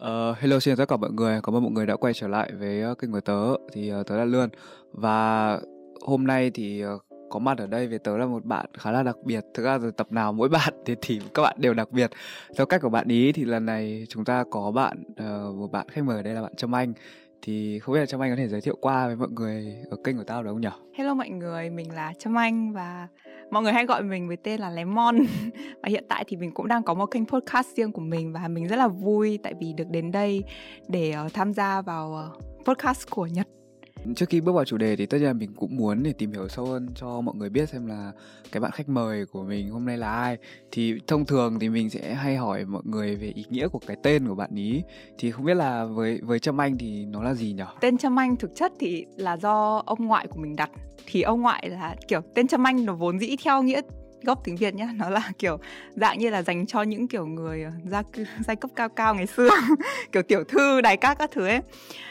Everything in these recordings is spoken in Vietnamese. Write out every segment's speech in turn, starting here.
Uh, hello xin chào tất cả mọi người, cảm ơn mọi người đã quay trở lại với uh, kênh của tớ. Thì uh, tớ là Lươn. Và hôm nay thì uh, có mặt ở đây với tớ là một bạn khá là đặc biệt. Thực ra từ tập nào mỗi bạn thì thì các bạn đều đặc biệt. Theo cách của bạn ý thì lần này chúng ta có bạn uh, một bạn khách mời ở đây là bạn Trâm Anh. Thì không biết là Trâm Anh có thể giới thiệu qua với mọi người ở kênh của tao được không nhỉ? Hello mọi người, mình là Trâm Anh và mọi người hay gọi mình với tên là Lemon và hiện tại thì mình cũng đang có một kênh podcast riêng của mình và mình rất là vui tại vì được đến đây để uh, tham gia vào uh, podcast của Nhật. Trước khi bước vào chủ đề thì tất nhiên là mình cũng muốn để tìm hiểu sâu hơn cho mọi người biết xem là cái bạn khách mời của mình hôm nay là ai. Thì thông thường thì mình sẽ hay hỏi mọi người về ý nghĩa của cái tên của bạn ý. Thì không biết là với với Trâm Anh thì nó là gì nhỉ? Tên Trâm Anh thực chất thì là do ông ngoại của mình đặt. Thì ông ngoại là, kiểu, tên Trâm Anh nó vốn dĩ theo nghĩa gốc tiếng Việt nhá nó là, kiểu, dạng như là dành cho những kiểu người gia gia giai cấp cao cao ngày xưa kiểu tiểu thư, đài các các thứ ấy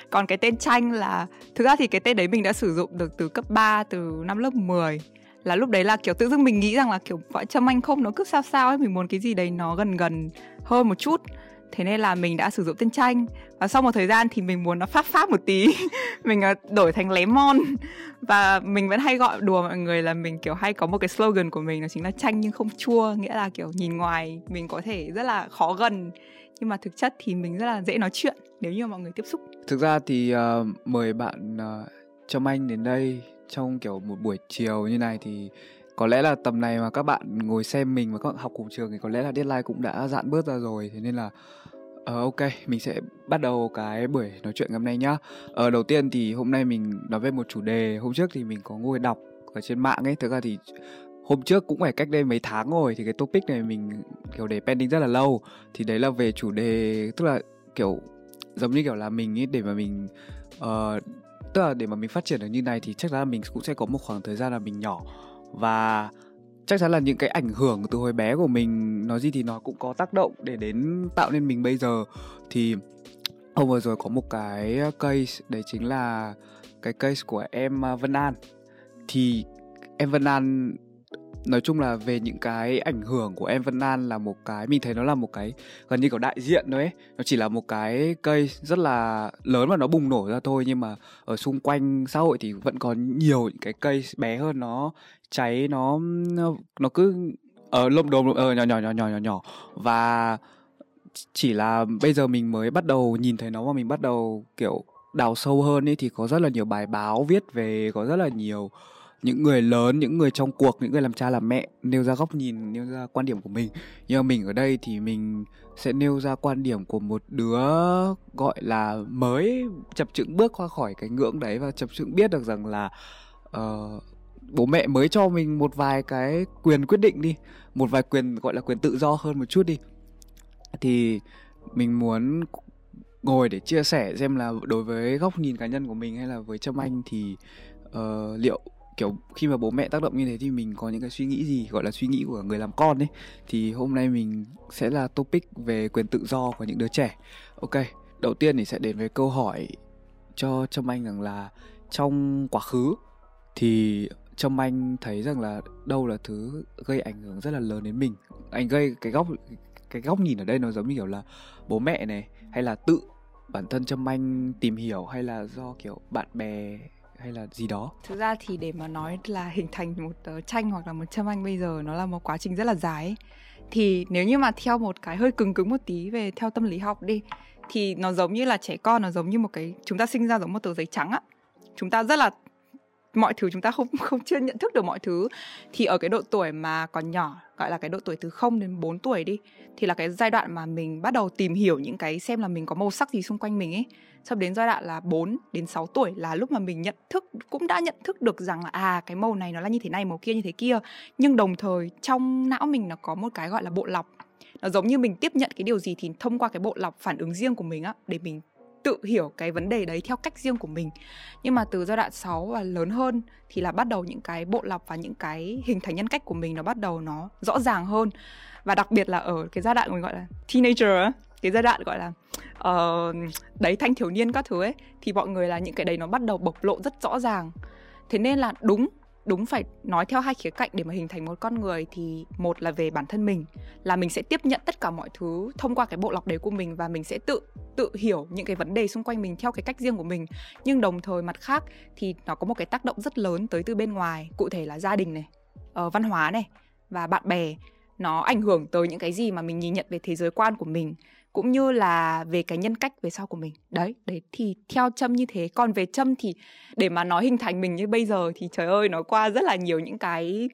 còn cái tên tranh là, thực ra thì cái tên đấy mình đã sử dụng được từ cấp 3 từ năm lớp 10 là lúc đấy là kiểu tự dưng mình nghĩ rằng là kiểu vợ trâm anh không, nó cứ sao sao ấy, mình muốn cái gì đấy nó gần gần hơn một chút thế nên là mình đã sử dụng tên tranh và sau một thời gian thì mình muốn nó pháp pháp một tí. Mình ờ, đổi thành lemon và mình vẫn hay gọi đùa mọi người là mình kiểu hay có một cái slogan của mình đó chính là chanh nhưng không chua. Nghĩa là kiểu nhìn ngoài mình có thể rất là khó gần. Nhưng mà thực chất thì mình rất là dễ nói chuyện nếu như mọi người tiếp xúc. Thực ra thì uh, mời bạn uh, Trâm Anh đến đây trong kiểu một buổi chiều như này thì có lẽ là tầm này mà các bạn ngồi xem mình và các bạn học cùng trường thì có lẽ là deadline cũng đã dạn bớt ra rồi. Thế nên là uh, ok mình sẽ bắt đầu cái buổi nói chuyện ngày hôm nay nhá. Uh, đầu tiên thì hôm nay mình nói về một chủ đề. Hôm trước thì mình có ngồi đọc ở trên mạng ấy. Thực ra thì hôm trước cũng phải cách đây mấy tháng rồi thì cái topic này mình kiểu để pending rất là lâu. Thì đấy là về chủ đề tức là kiểu giống như kiểu là mình ấy để mà mình uh, tức là để mà mình phát triển được như này thì chắc chắn là mình cũng sẽ có một khoảng thời gian là mình nhỏ và chắc chắn là những cái ảnh hưởng từ hồi bé của mình, nói gì thì nó cũng có tác động để đến tạo nên mình bây giờ. Thì hôm vừa rồi có một cái case, đấy chính là cái case của em à, Vân An. Thì em Vân An nói chung là về những cái ảnh hưởng của em Vân An là một cái mình thấy nó là một cái gần như kiểu đại diện thôi ấy. Nó chỉ là một cái cây rất là lớn và nó bùng nổ ra thôi nhưng mà ở xung quanh xã hội thì vẫn còn nhiều những cái cây bé hơn nó cháy nó nó cứ ờ, ở lông đồm uh, nhỏ nhỏ nhỏ nhỏ nhỏ nhỏ. Và chỉ là bây giờ mình mới bắt đầu nhìn thấy nó và mình bắt đầu kiểu đào sâu hơn ấy thì có rất là nhiều bài báo viết về có rất là nhiều những người lớn những người trong cuộc những người làm cha làm mẹ nêu ra góc nhìn nêu ra quan điểm của mình. Nhưng mà mình ở đây thì mình sẽ nêu ra quan điểm của một đứa gọi là mới chập chững bước qua khỏi cái ngưỡng đấy và chập chững biết được rằng là uh, bố mẹ mới cho mình một vài cái quyền quyết định đi một vài quyền gọi là quyền tự do hơn một chút đi. Thì mình muốn ngồi để chia sẻ xem là đối với góc nhìn cá nhân của mình hay là với trâm anh thì uh, liệu kiểu khi mà bố mẹ tác động như thế thì mình có những cái suy nghĩ gì, gọi là suy nghĩ của người làm con ấy, thì hôm nay mình sẽ là topic về quyền tự do của những đứa trẻ. Ok, đầu tiên thì sẽ đến với câu hỏi cho trâm anh rằng là trong quá khứ thì trâm anh thấy rằng là đâu là thứ gây ảnh hưởng rất là lớn đến mình. Anh gây cái góc cái góc nhìn ở đây nó giống như kiểu là bố mẹ này, hay là tự bản thân trâm anh tìm hiểu, hay là do kiểu bạn bè hay là gì đó. Thực ra thì để mà nói là hình thành một uh, tranh hoặc là một châm anh bây giờ nó là một quá trình rất là dài thì nếu như mà theo một cái hơi cứng cứng một tí về theo tâm lý học đi thì nó giống như là trẻ con nó giống như một cái chúng ta sinh ra giống một tờ giấy trắng á. Chúng ta rất là mọi thứ chúng ta không không chưa nhận thức được mọi thứ. Thì ở cái độ tuổi mà còn nhỏ gọi là cái độ tuổi từ 0 đến 4 tuổi đi, thì là cái giai đoạn mà mình bắt đầu tìm hiểu những cái xem là mình có màu sắc gì xung quanh mình ấy. Cho đến giai đoạn là 4 đến 6 tuổi là lúc mà mình nhận thức, cũng đã nhận thức được rằng là à cái màu này nó là như thế này, màu kia như thế kia. Nhưng đồng thời trong não mình nó có một cái gọi là bộ lọc. Nó giống như mình tiếp nhận cái điều gì thì thông qua cái bộ lọc phản ứng riêng của mình á, để mình tự hiểu cái vấn đề đấy theo cách riêng của mình. Nhưng mà từ giai đoạn 6 và lớn hơn thì là bắt đầu những cái bộ lọc và những cái hình thành nhân cách của mình nó bắt đầu nó rõ ràng hơn. Và đặc biệt là ở cái giai đoạn mình gọi là teenager cái giai đoạn gọi là uh, đấy thanh thiếu niên các thứ ấy thì mọi người là những cái đấy nó bắt đầu bộc lộ rất rõ ràng. Thế nên là đúng đúng phải nói theo hai khía cạnh để mà hình thành một con người thì một là về bản thân mình là mình sẽ tiếp nhận tất cả mọi thứ thông qua cái bộ lọc đấy của mình và mình sẽ tự tự hiểu những cái vấn đề xung quanh mình theo cái cách riêng của mình. Nhưng đồng thời mặt khác thì nó có một cái tác động rất lớn tới từ bên ngoài cụ thể là gia đình này uh, văn hóa này và bạn bè. Nó ảnh hưởng tới những cái gì mà mình nhìn nhận về thế giới quan của mình cũng như là về cái nhân cách về sau của mình. Đấy đấy thì theo châm như thế. Còn về châm thì để mà nói hình thành mình như bây giờ thì trời ơi nó qua rất là nhiều những cái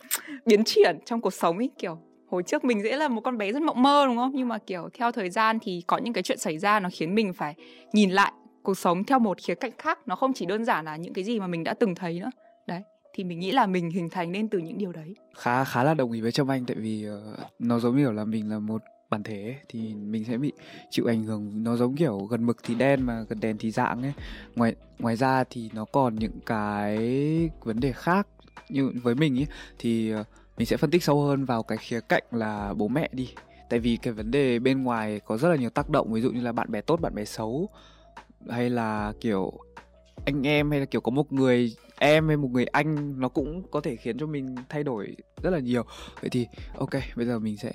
biến chuyển trong cuộc sống ấy kiểu hồi trước mình dễ là một con bé rất mộng mơ đúng không? Nhưng mà kiểu theo thời gian thì có những cái chuyện xảy ra nó khiến mình phải nhìn lại cuộc sống theo một khía cạnh khác. Nó không chỉ đơn giản là những cái gì mà mình đã từng thấy nữa. Đấy thì mình nghĩ là mình hình thành nên từ những điều đấy. Khá khá là đồng ý với trâm anh tại vì uh, nó giống như là mình là một bản thể ấy, thì mình sẽ bị chịu ảnh hưởng. Nó giống kiểu gần mực thì đen mà gần đèn thì dạng ấy. Ngoài ngoài ra thì nó còn những cái vấn đề khác như với mình ấy thì ờ, mình sẽ phân tích sâu hơn vào cái khía cạnh là bố mẹ đi. Tại vì cái vấn đề bên ngoài có rất là nhiều tác động ví dụ như là bạn bè tốt bạn bè xấu hay là kiểu anh em hay là kiểu có một người em hay một người anh nó cũng có thể khiến cho mình thay đổi rất là nhiều. Vậy thì ok bây giờ mình sẽ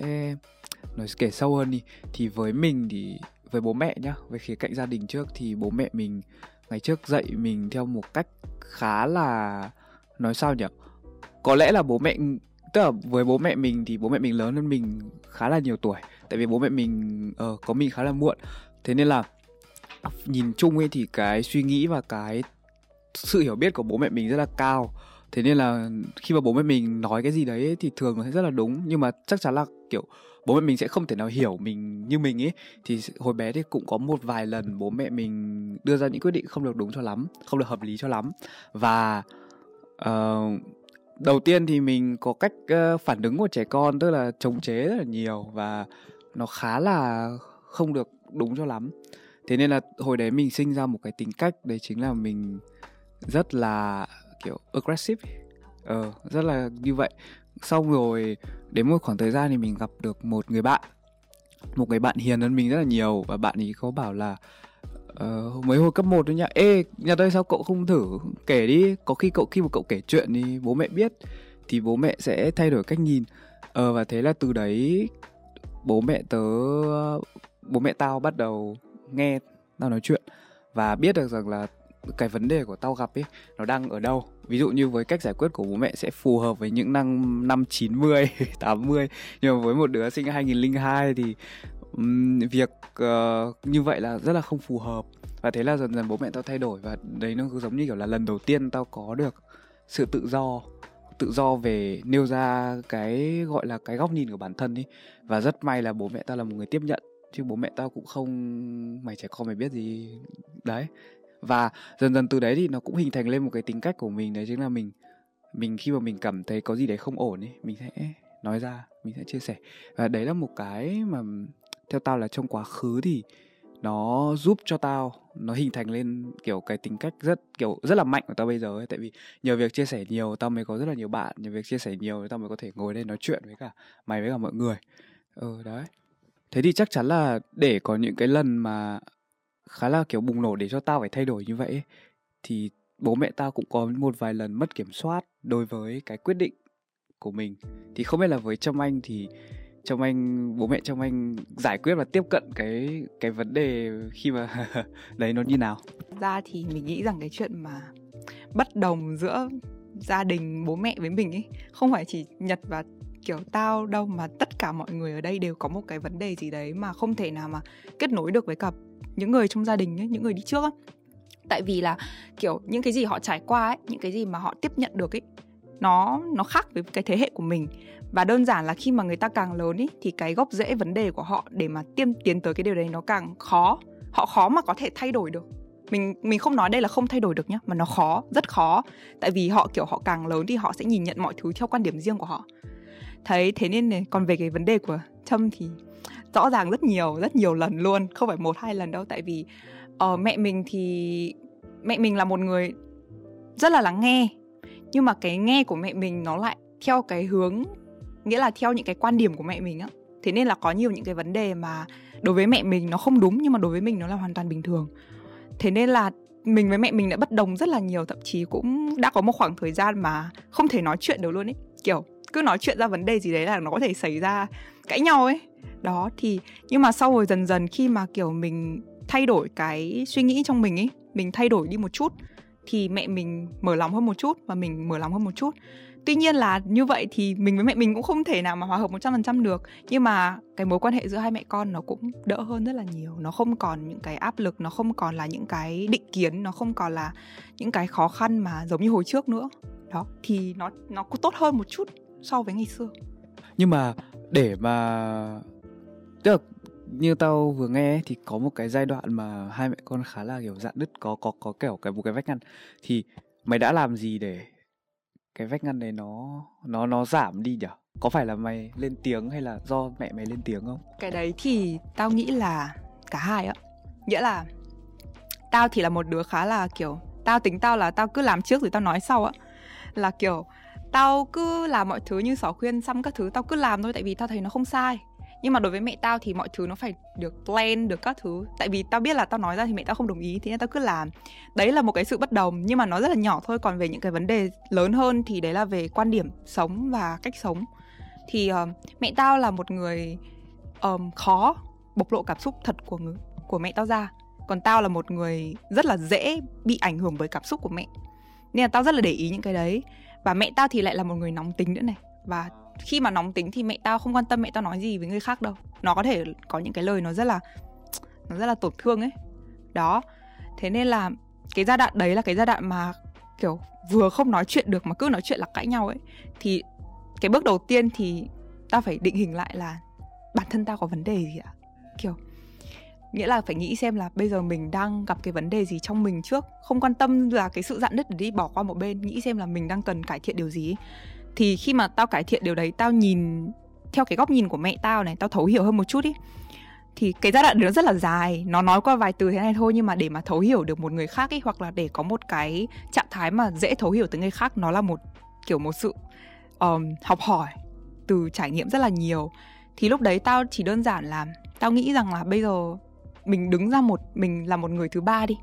nói kể sâu hơn đi thì với mình thì với bố mẹ nhá về khía cạnh gia đình trước thì bố mẹ mình ngày trước dạy mình theo một cách khá là nói sao nhỉ? Có lẽ là bố mẹ tức là với bố mẹ mình thì bố mẹ mình lớn hơn mình khá là nhiều tuổi. Tại vì bố mẹ mình uh, có mình khá là muộn. Thế nên là nhìn chung ấy thì cái suy nghĩ và cái sự hiểu biết của bố mẹ mình rất là cao. Thế nên là khi mà bố mẹ mình nói cái gì đấy ấy, thì thường nó sẽ rất là đúng. Nhưng mà chắc chắn là kiểu bố mẹ mình sẽ không thể nào hiểu mình như mình ấy thì hồi bé thì cũng có một vài lần bố mẹ mình đưa ra những quyết định không được đúng cho lắm không được hợp lý cho lắm. Và uh, đầu tiên thì mình có cách uh, phản ứng của trẻ con tức là chống chế rất là nhiều và nó khá là không được đúng cho lắm. Thế nên là hồi đấy mình sinh ra một cái tính cách đấy chính là mình rất là kiểu aggressive ờ rất là như vậy xong rồi đến một khoảng thời gian thì mình gặp được một người bạn. Một người bạn hiền hơn mình rất là nhiều và bạn ấy có bảo là uh, mấy hồi cấp 1 thôi nhá. Ê nhà tôi sao cậu không thử kể đi có khi cậu khi mà cậu kể chuyện thì bố mẹ biết thì bố mẹ sẽ thay đổi cách nhìn. Ờ và thế là từ đấy bố mẹ tớ bố mẹ tao bắt đầu nghe tao nói chuyện và biết được rằng là cái vấn đề của tao gặp ấy nó đang ở đâu? Ví dụ như với cách giải quyết của bố mẹ sẽ phù hợp với những năm năm 90, 80 nhưng mà với một đứa sinh 2002 thì um, việc uh, như vậy là rất là không phù hợp. Và thế là dần dần bố mẹ tao thay đổi và đấy nó cứ giống như kiểu là lần đầu tiên tao có được sự tự do tự do về nêu ra cái gọi là cái góc nhìn của bản thân ấy. Và rất may là bố mẹ tao là một người tiếp nhận chứ bố mẹ tao cũng không mày trẻ con mày biết gì. Đấy và dần dần từ đấy thì nó cũng hình thành lên một cái tính cách của mình, đấy chính là mình mình khi mà mình cảm thấy có gì đấy không ổn ấy, mình sẽ nói ra, mình sẽ chia sẻ. Và đấy là một cái mà theo tao là trong quá khứ thì nó giúp cho tao, nó hình thành lên kiểu cái tính cách rất, kiểu rất là mạnh của tao bây giờ ấy. Tại vì nhờ việc chia sẻ nhiều, tao mới có rất là nhiều bạn. Nhờ việc chia sẻ nhiều, tao mới có thể ngồi đây nói chuyện với cả mày với cả mọi người. Ừ đấy. Thế thì chắc chắn là để có những cái lần mà khá là, kiểu, bùng nổ để cho tao phải thay đổi như vậy thì bố mẹ tao cũng có một vài lần mất kiểm soát đối với cái quyết định của mình. Thì không biết là với trâm anh thì trâm anh, bố mẹ trâm anh giải quyết và tiếp cận cái cái vấn đề khi mà đấy nó như nào? Ra thì mình nghĩ rằng cái chuyện mà bất đồng giữa gia đình, bố mẹ với mình ấy, không phải chỉ nhật và, kiểu, tao đâu mà tất cả mọi người ở đây đều có một cái vấn đề gì đấy mà không thể nào mà kết nối được với cả những người trong gia đình ấy, những người đi trước ấy. tại vì là kiểu những cái gì họ trải qua ấy những cái gì mà họ tiếp nhận được ấy nó nó khác với cái thế hệ của mình. Và đơn giản là khi mà người ta càng lớn ý thì cái gốc rễ vấn đề của họ để mà tiêm tiến tới cái điều đấy nó càng khó. Họ khó mà có thể thay đổi được. Mình mình không nói đây là không thay đổi được nhá mà nó khó rất khó. Tại vì họ kiểu họ càng lớn thì họ sẽ nhìn nhận mọi thứ theo quan điểm riêng của họ. Thấy thế nên này còn về cái vấn đề của trâm thì rõ ràng rất nhiều rất nhiều lần luôn không phải một hai lần đâu. Tại vì uh, mẹ mình thì mẹ mình là một người rất là lắng nghe nhưng mà cái nghe của mẹ mình nó lại theo cái hướng nghĩa là theo những cái quan điểm của mẹ mình á. Thế nên là có nhiều những cái vấn đề mà đối với mẹ mình nó không đúng nhưng mà đối với mình nó là hoàn toàn bình thường. Thế nên là mình với mẹ mình đã bất đồng rất là nhiều thậm chí cũng đã có một khoảng thời gian mà không thể nói chuyện được luôn ấy kiểu cứ nói chuyện ra vấn đề gì đấy là nó có thể xảy ra cãi nhau ấy. Đó, thì nhưng mà sau rồi dần dần khi mà, kiểu, mình thay đổi cái suy nghĩ trong mình ấy, mình thay đổi đi một chút, thì mẹ mình mở lòng hơn một chút và mình mở lòng hơn một chút. Tuy nhiên là như vậy thì mình với mẹ mình cũng không thể nào mà hòa hợp 100% được, nhưng mà cái mối quan hệ giữa hai mẹ con nó cũng đỡ hơn rất là nhiều. Nó không còn những cái áp lực, nó không còn là những cái định kiến, nó không còn là những cái khó khăn mà giống như hồi trước nữa. Đó, thì nó nó cũng tốt hơn một chút so với ngày xưa. Nhưng mà để mà tức là như tao vừa nghe thì có một cái giai đoạn mà hai mẹ con khá là kiểu dạn nứt có có có kiểu cái một cái vách ngăn. Thì mày đã làm gì để cái vách ngăn đấy nó nó nó giảm đi nhỉ có phải là mày lên tiếng hay là do mẹ mày lên tiếng không? Cái đấy thì tao nghĩ là cả hai á nghĩa là tao thì là một đứa khá là kiểu tao tính tao là tao cứ làm trước rồi tao nói sau á là kiểu tao cứ làm mọi thứ như xỏ khuyên xong các thứ tao cứ làm thôi tại vì tao thấy nó không sai. Nhưng mà đối với mẹ tao thì mọi thứ nó phải được plan được các thứ. Tại vì tao biết là tao nói ra thì mẹ tao không đồng ý thế nên tao cứ làm. Đấy là một cái sự bất đồng nhưng mà nó rất là nhỏ thôi. Còn về những cái vấn đề lớn hơn thì đấy là về quan điểm sống và cách sống. Thì uh, mẹ tao là một người um, khó bộc lộ cảm xúc thật của người, của mẹ tao ra. Còn tao là một người rất là dễ bị ảnh hưởng bởi cảm xúc của mẹ. Nên là tao rất là để ý những cái đấy và mẹ tao thì lại là một người nóng tính nữa này. Và khi mà nóng tính thì mẹ tao không quan tâm mẹ tao nói gì với người khác đâu. Nó có thể có những cái lời nó rất là, nó rất là tổn thương ấy. Đó. Thế nên là cái giai đoạn đấy là cái giai đoạn mà, kiểu, vừa không nói chuyện được mà cứ nói chuyện là cãi nhau ấy. Thì cái bước đầu tiên thì tao phải định hình lại là bản thân tao có vấn đề gì ạ? Kiểu nghĩa là phải nghĩ xem là bây giờ mình đang gặp cái vấn đề gì trong mình trước không quan tâm là cái sự dạn nứt để đi bỏ qua một bên nghĩ xem là mình đang cần cải thiện điều gì thì khi mà tao cải thiện điều đấy tao nhìn theo cái góc nhìn của mẹ tao này tao thấu hiểu hơn một chút ý thì cái giai đoạn nó rất là dài. Nó nói qua vài từ thế này thôi nhưng mà để mà thấu hiểu được một người khác ấy hoặc là để có một cái trạng thái mà dễ thấu hiểu từ người khác nó là một kiểu một sự um, học hỏi từ trải nghiệm rất là nhiều. Thì lúc đấy tao chỉ đơn giản là tao nghĩ rằng là bây giờ mình đứng ra một, mình là một người thứ ba đi.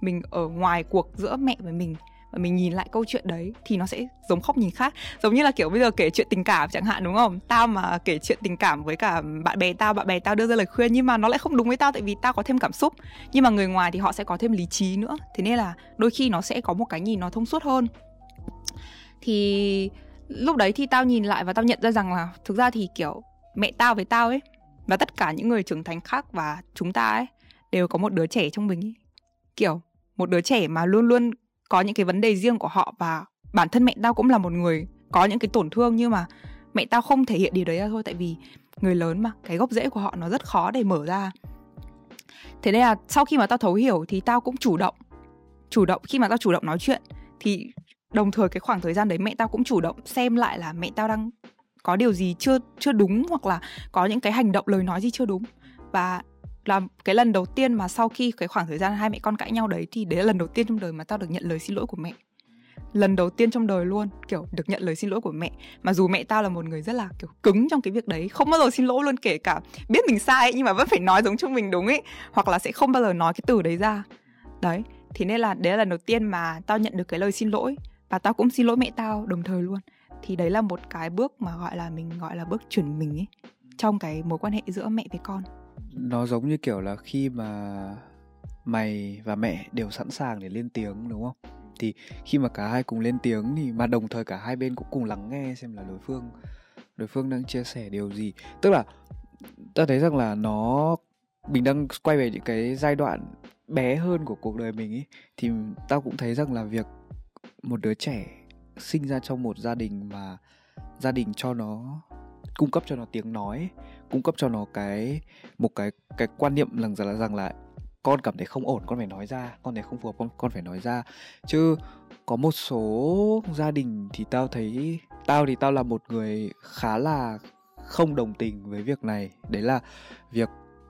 Mình ở ngoài cuộc giữa mẹ và mình và mình nhìn lại câu chuyện đấy thì nó sẽ giống khóc nhìn khác. Giống như là kiểu bây giờ kể chuyện tình cảm chẳng hạn, đúng không? Tao mà kể chuyện tình cảm với cả bạn bè tao, bạn bè tao đưa ra lời khuyên nhưng mà nó lại không đúng với tao tại vì tao có thêm cảm xúc. Nhưng mà người ngoài thì họ sẽ có thêm lý trí nữa. Thế nên là đôi khi nó sẽ có một cái nhìn nó thông suốt hơn. Thì lúc đấy thì tao nhìn lại và tao nhận ra rằng là thực ra thì kiểu mẹ tao với tao ấy và tất cả những người trưởng thành khác và chúng ta ấy, đều có một đứa trẻ trong mình ấy. kiểu, một đứa trẻ mà luôn luôn có những cái vấn đề riêng của họ và bản thân mẹ tao cũng là một người có những cái tổn thương nhưng mà mẹ tao không thể hiện điều đấy ra thôi tại vì người lớn mà, cái gốc rễ của họ nó rất khó để mở ra thế nên là sau khi mà tao thấu hiểu thì tao cũng chủ động chủ động, khi mà tao chủ động nói chuyện thì đồng thời cái khoảng thời gian đấy mẹ tao cũng chủ động xem lại là mẹ tao đang có điều gì chưa chưa đúng hoặc là có những cái hành động lời nói gì chưa đúng. Và là cái lần đầu tiên mà sau khi cái khoảng thời gian hai mẹ con cãi nhau đấy thì đấy là lần đầu tiên trong đời mà tao được nhận lời xin lỗi của mẹ. Lần đầu tiên trong đời luôn, kiểu, được nhận lời xin lỗi của mẹ. Mà dù mẹ tao là một người rất là, kiểu, cứng trong cái việc đấy, không bao giờ xin lỗi luôn, kể cả biết mình sai nhưng mà vẫn phải nói giống chúng mình đúng ấy, hoặc là sẽ không bao giờ nói cái từ đấy ra. Đấy, thì nên là đấy là lần đầu tiên mà tao nhận được cái lời xin lỗi, và tao cũng xin lỗi mẹ tao đồng thời luôn thì đấy là một cái bước mà, gọi là, mình, gọi là, bước chuyển mình ấy, trong cái mối quan hệ giữa mẹ với con. Nó giống như kiểu là khi mà mày và mẹ đều sẵn sàng để lên tiếng, đúng không? Thì khi mà cả hai cùng lên tiếng thì, mà đồng thời cả hai bên cũng cùng lắng nghe xem là đối phương đối phương đang chia sẻ điều gì. Tức là, ta thấy rằng là nó, mình đang quay về những cái giai đoạn bé hơn của cuộc đời mình ấy, thì tao cũng thấy rằng là việc một đứa trẻ sinh ra trong một gia đình mà gia đình cho nó cung cấp cho nó tiếng nói cung cấp cho nó cái một cái cái quan niệm rằng là rằng là con cảm thấy không ổn con phải nói ra con thấy không phù hợp con con phải nói ra. Chứ có một số gia đình thì tao thấy tao thì tao là một người khá là không đồng tình với việc này. Đấy là việc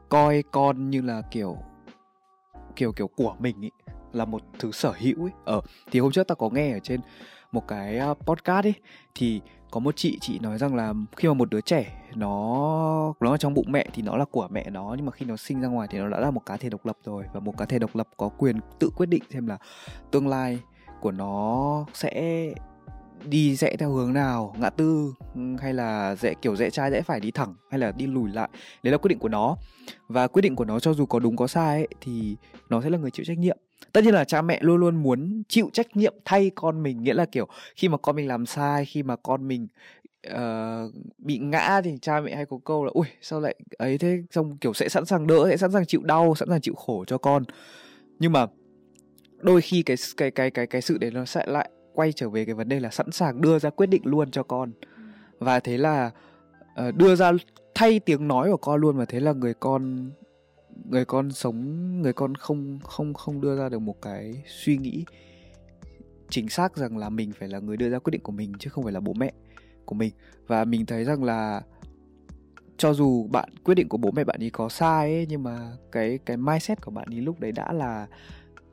coi con như là kiểu kiểu kiểu của mình ý là một thứ sở hữu ấy ở ờ, thì hôm trước ta có nghe ở trên một cái ờ, podcast ấy thì có một chị chị nói rằng là khi mà một đứa trẻ nó nó ở trong bụng mẹ thì nó là của mẹ nó nhưng mà khi nó sinh ra ngoài thì nó đã là một cá thể độc lập rồi. Và một cá thể độc lập có quyền tự quyết định xem là tương lai của nó sẽ đi rẽ theo hướng nào ngã tư hay là rẽ kiểu rẽ trái rẽ phải đi thẳng hay là đi lùi lại. Đấy là quyết định của nó. Và quyết định của nó cho dù có đúng có sai ấy, thì nó sẽ là người chịu trách nhiệm tất nhiên là cha mẹ luôn luôn muốn chịu trách nhiệm thay con mình nghĩa là kiểu khi mà con mình làm sai khi mà con mình uh, bị ngã thì cha mẹ hay có câu là ui sao lại ấy thế? Xong kiểu sẽ sẵn sàng đỡ sẽ sẵn sàng chịu đau sẵn sàng chịu khổ cho con. Nhưng mà đôi khi cái cái cái cái cái sự đấy nó sẽ lại quay trở về cái vấn đề là sẵn sàng đưa ra quyết định luôn cho con. Và thế là uh, đưa ra thay tiếng nói của con luôn và thế là người con người con sống, người con không không không đưa ra được một cái suy nghĩ chính xác rằng là mình phải là người đưa ra quyết định của mình chứ không phải là bố mẹ của mình. Và mình thấy rằng là cho dù bạn, quyết định của bố mẹ bạn ấy có sai ấy, nhưng mà cái cái mindset của bạn ấy lúc đấy đã là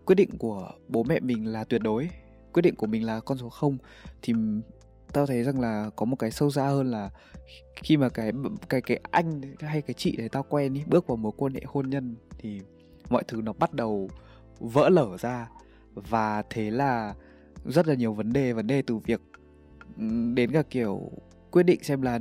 quyết định của bố mẹ mình là tuyệt đối, quyết định của mình là con số 0 thì tao thấy rằng là có một cái sâu xa hơn là khi mà cái cái cái anh hay cái chị đấy tao quen đi bước vào mối quan hệ hôn nhân thì mọi thứ nó bắt đầu vỡ lở ra. Và thế là rất là nhiều vấn đề vấn đề từ việc đến cả kiểu quyết định xem là,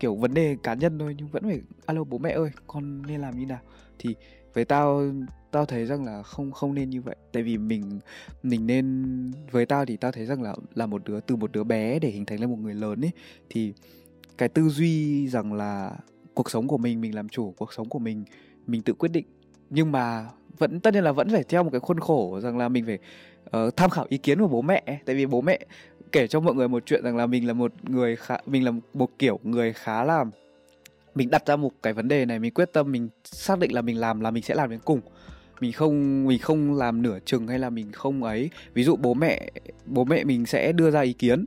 kiểu, vấn đề cá nhân thôi nhưng vẫn phải, alo, bố mẹ ơi, con nên làm như nào? Thì với tao tao thấy rằng là không không nên như vậy. Tại vì mình mình nên với tao thì tao thấy rằng là là một đứa từ một đứa bé để hình thành lên một người lớn ấy thì cái tư duy rằng là cuộc sống của mình mình làm chủ cuộc sống của mình mình tự quyết định. Nhưng mà vẫn tất nhiên là vẫn phải theo một cái khuôn khổ rằng là mình phải uh, tham khảo ý kiến của bố mẹ tại vì bố mẹ kể cho mọi người một chuyện rằng là mình là một người khá mình là một kiểu người khá là mình đặt ra một cái vấn đề này mình quyết tâm mình xác định là mình làm là mình sẽ làm đến cùng. Mình không mình không làm nửa chừng hay là mình không ấy. Ví dụ bố mẹ bố mẹ mình sẽ đưa ra ý kiến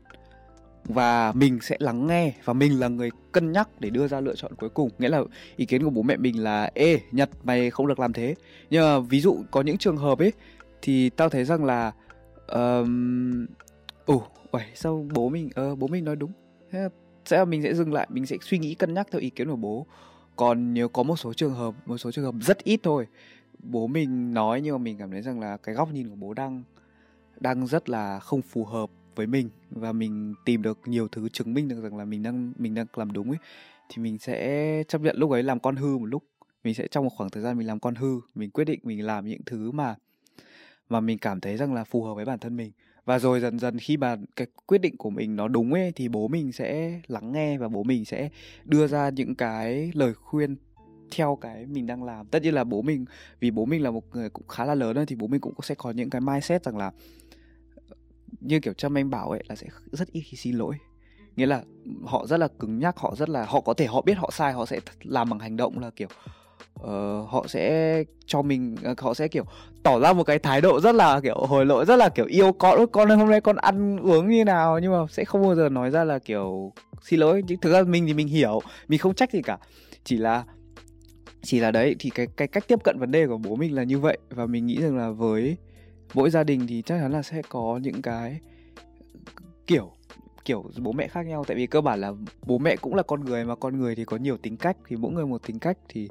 và mình sẽ lắng nghe và mình là người cân nhắc để đưa ra lựa chọn cuối cùng. Nghĩa là ý kiến của bố mẹ mình là ê nhật mày không được làm thế. Nhưng mà ví dụ có những trường hợp ấy thì tao thấy rằng là um, ồ uh, sao bố mình uh, bố mình nói đúng sẽ là mình sẽ dừng lại, mình sẽ suy nghĩ cân nhắc theo ý kiến của bố. Còn nếu có một số trường hợp, một số trường hợp rất ít thôi, bố mình nói nhưng mà mình cảm thấy rằng là cái góc nhìn của bố đang đang rất là không phù hợp với mình và mình tìm được nhiều thứ chứng minh được rằng là mình đang mình đang làm đúng ấy, thì mình sẽ chấp nhận lúc ấy làm con hư một lúc. Mình sẽ trong một khoảng thời gian mình làm con hư, mình quyết định mình làm những thứ mà mà mình cảm thấy rằng là phù hợp với bản thân mình và rồi dần dần khi mà cái quyết định của mình nó đúng ấy, thì bố mình sẽ lắng nghe và bố mình sẽ đưa ra những cái lời khuyên theo cái mình đang làm. Tất nhiên là bố mình, vì bố mình là một người cũng khá là lớn thì bố mình cũng sẽ có những cái mindset rằng là, như kiểu trâm anh bảo ấy, là sẽ rất ít khi xin lỗi. Nghĩa là họ rất là cứng nhắc, họ rất là, họ có thể họ biết họ sai, họ sẽ làm bằng hành động là kiểu uh, họ sẽ cho mình uh, họ sẽ kiểu tỏ ra một cái thái độ rất là kiểu hồi lỗi rất là kiểu yêu con con hôm nay con ăn uống như nào? Nhưng mà sẽ không bao giờ nói ra là kiểu xin lỗi. Nhưng thực ra mình thì mình hiểu mình không trách gì cả. Chỉ là chỉ là đấy thì cái cái cách tiếp cận vấn đề của bố mình là như vậy. Và mình nghĩ rằng là với mỗi gia đình thì chắc chắn là sẽ có những cái kiểu kiểu bố mẹ khác nhau. Tại vì cơ bản là bố mẹ cũng là con người mà con người thì có nhiều tính cách. Thì mỗi người một tính cách thì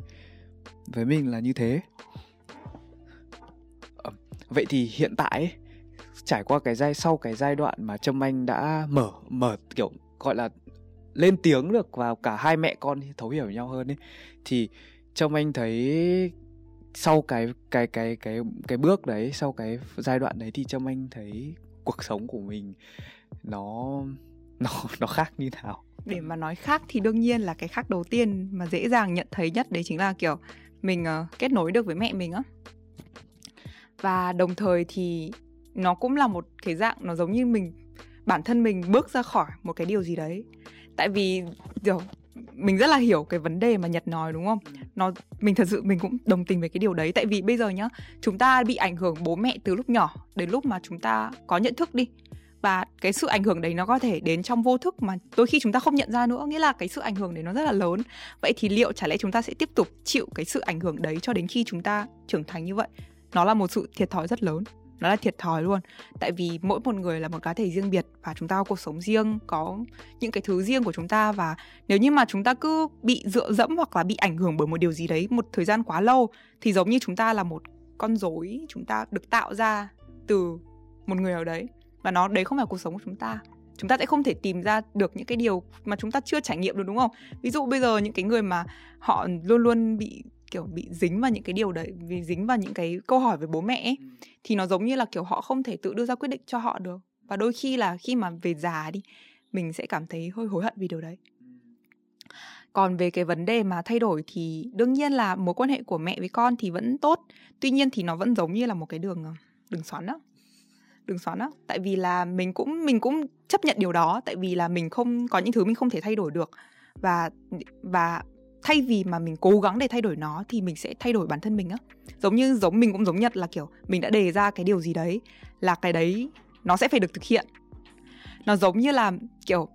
với mình là như thế. Ờ, vậy thì hiện tại trải qua cái giai, sau cái giai đoạn mà trâm anh đã mở mở kiểu gọi là lên tiếng được vào cả hai mẹ con thấu hiểu nhau hơn ấy, thì trâm anh thấy sau cái cái cái cái cái bước đấy, sau cái giai đoạn đấy thì trâm anh thấy cuộc sống của mình nó nó nó khác như nào? Để mà nói khác thì đương nhiên là cái khác đầu tiên mà dễ dàng nhận thấy nhất đấy chính là kiểu mình uh, kết nối được với mẹ mình á. Và đồng thời thì nó cũng là một cái dạng nó giống như mình bản thân mình bước ra khỏi một cái điều gì đấy. Tại vì kiểu mình rất là hiểu cái vấn đề mà nhật nói đúng không? Nó mình thật sự mình cũng đồng tình với cái điều đấy. Tại vì bây giờ nhá chúng ta bị ảnh hưởng bố mẹ từ lúc nhỏ đến lúc mà chúng ta có nhận thức đi và cái sự ảnh hưởng đấy nó có thể đến trong vô thức mà đôi khi chúng ta không nhận ra nữa, nghĩa là cái sự ảnh hưởng đấy nó rất là lớn. Vậy thì liệu chả lẽ chúng ta sẽ tiếp tục chịu cái sự ảnh hưởng đấy cho đến khi chúng ta trưởng thành như vậy? Nó là một sự thiệt thòi rất lớn, nó là thiệt thòi luôn. Tại vì mỗi một người là một cá thể riêng biệt và chúng ta có cuộc sống riêng, có những cái thứ riêng của chúng ta và nếu như mà chúng ta cứ bị dựa dẫm hoặc là bị ảnh hưởng bởi một điều gì đấy một thời gian quá lâu thì giống như chúng ta là một con rối, chúng ta được tạo ra từ một người ở đấy và nó đấy không phải cuộc sống của chúng ta. Chúng ta sẽ không thể tìm ra được những cái điều mà chúng ta chưa trải nghiệm được đúng không? Ví dụ bây giờ những cái người mà họ luôn luôn bị kiểu bị dính vào những cái điều đấy vì dính vào những cái câu hỏi về bố mẹ ấy, thì nó giống như là kiểu họ không thể tự đưa ra quyết định cho họ được. Và đôi khi là khi mà về già đi mình sẽ cảm thấy hơi hối hận vì điều đấy. Còn về cái vấn đề mà thay đổi thì đương nhiên là mối quan hệ của mẹ với con thì vẫn tốt. Tuy nhiên thì nó vẫn giống như là một cái đường ờ, đường xoắn đó đường xoắn á. Tại vì là mình cũng mình cũng chấp nhận điều đó, tại vì là mình không, có những thứ mình không thể thay đổi được. Và và thay vì mà mình cố gắng để thay đổi nó thì mình sẽ thay đổi bản thân mình á. Giống như, giống mình cũng giống nhật là kiểu mình đã đề ra cái điều gì đấy là cái đấy nó sẽ phải được thực hiện. Nó giống như là kiểu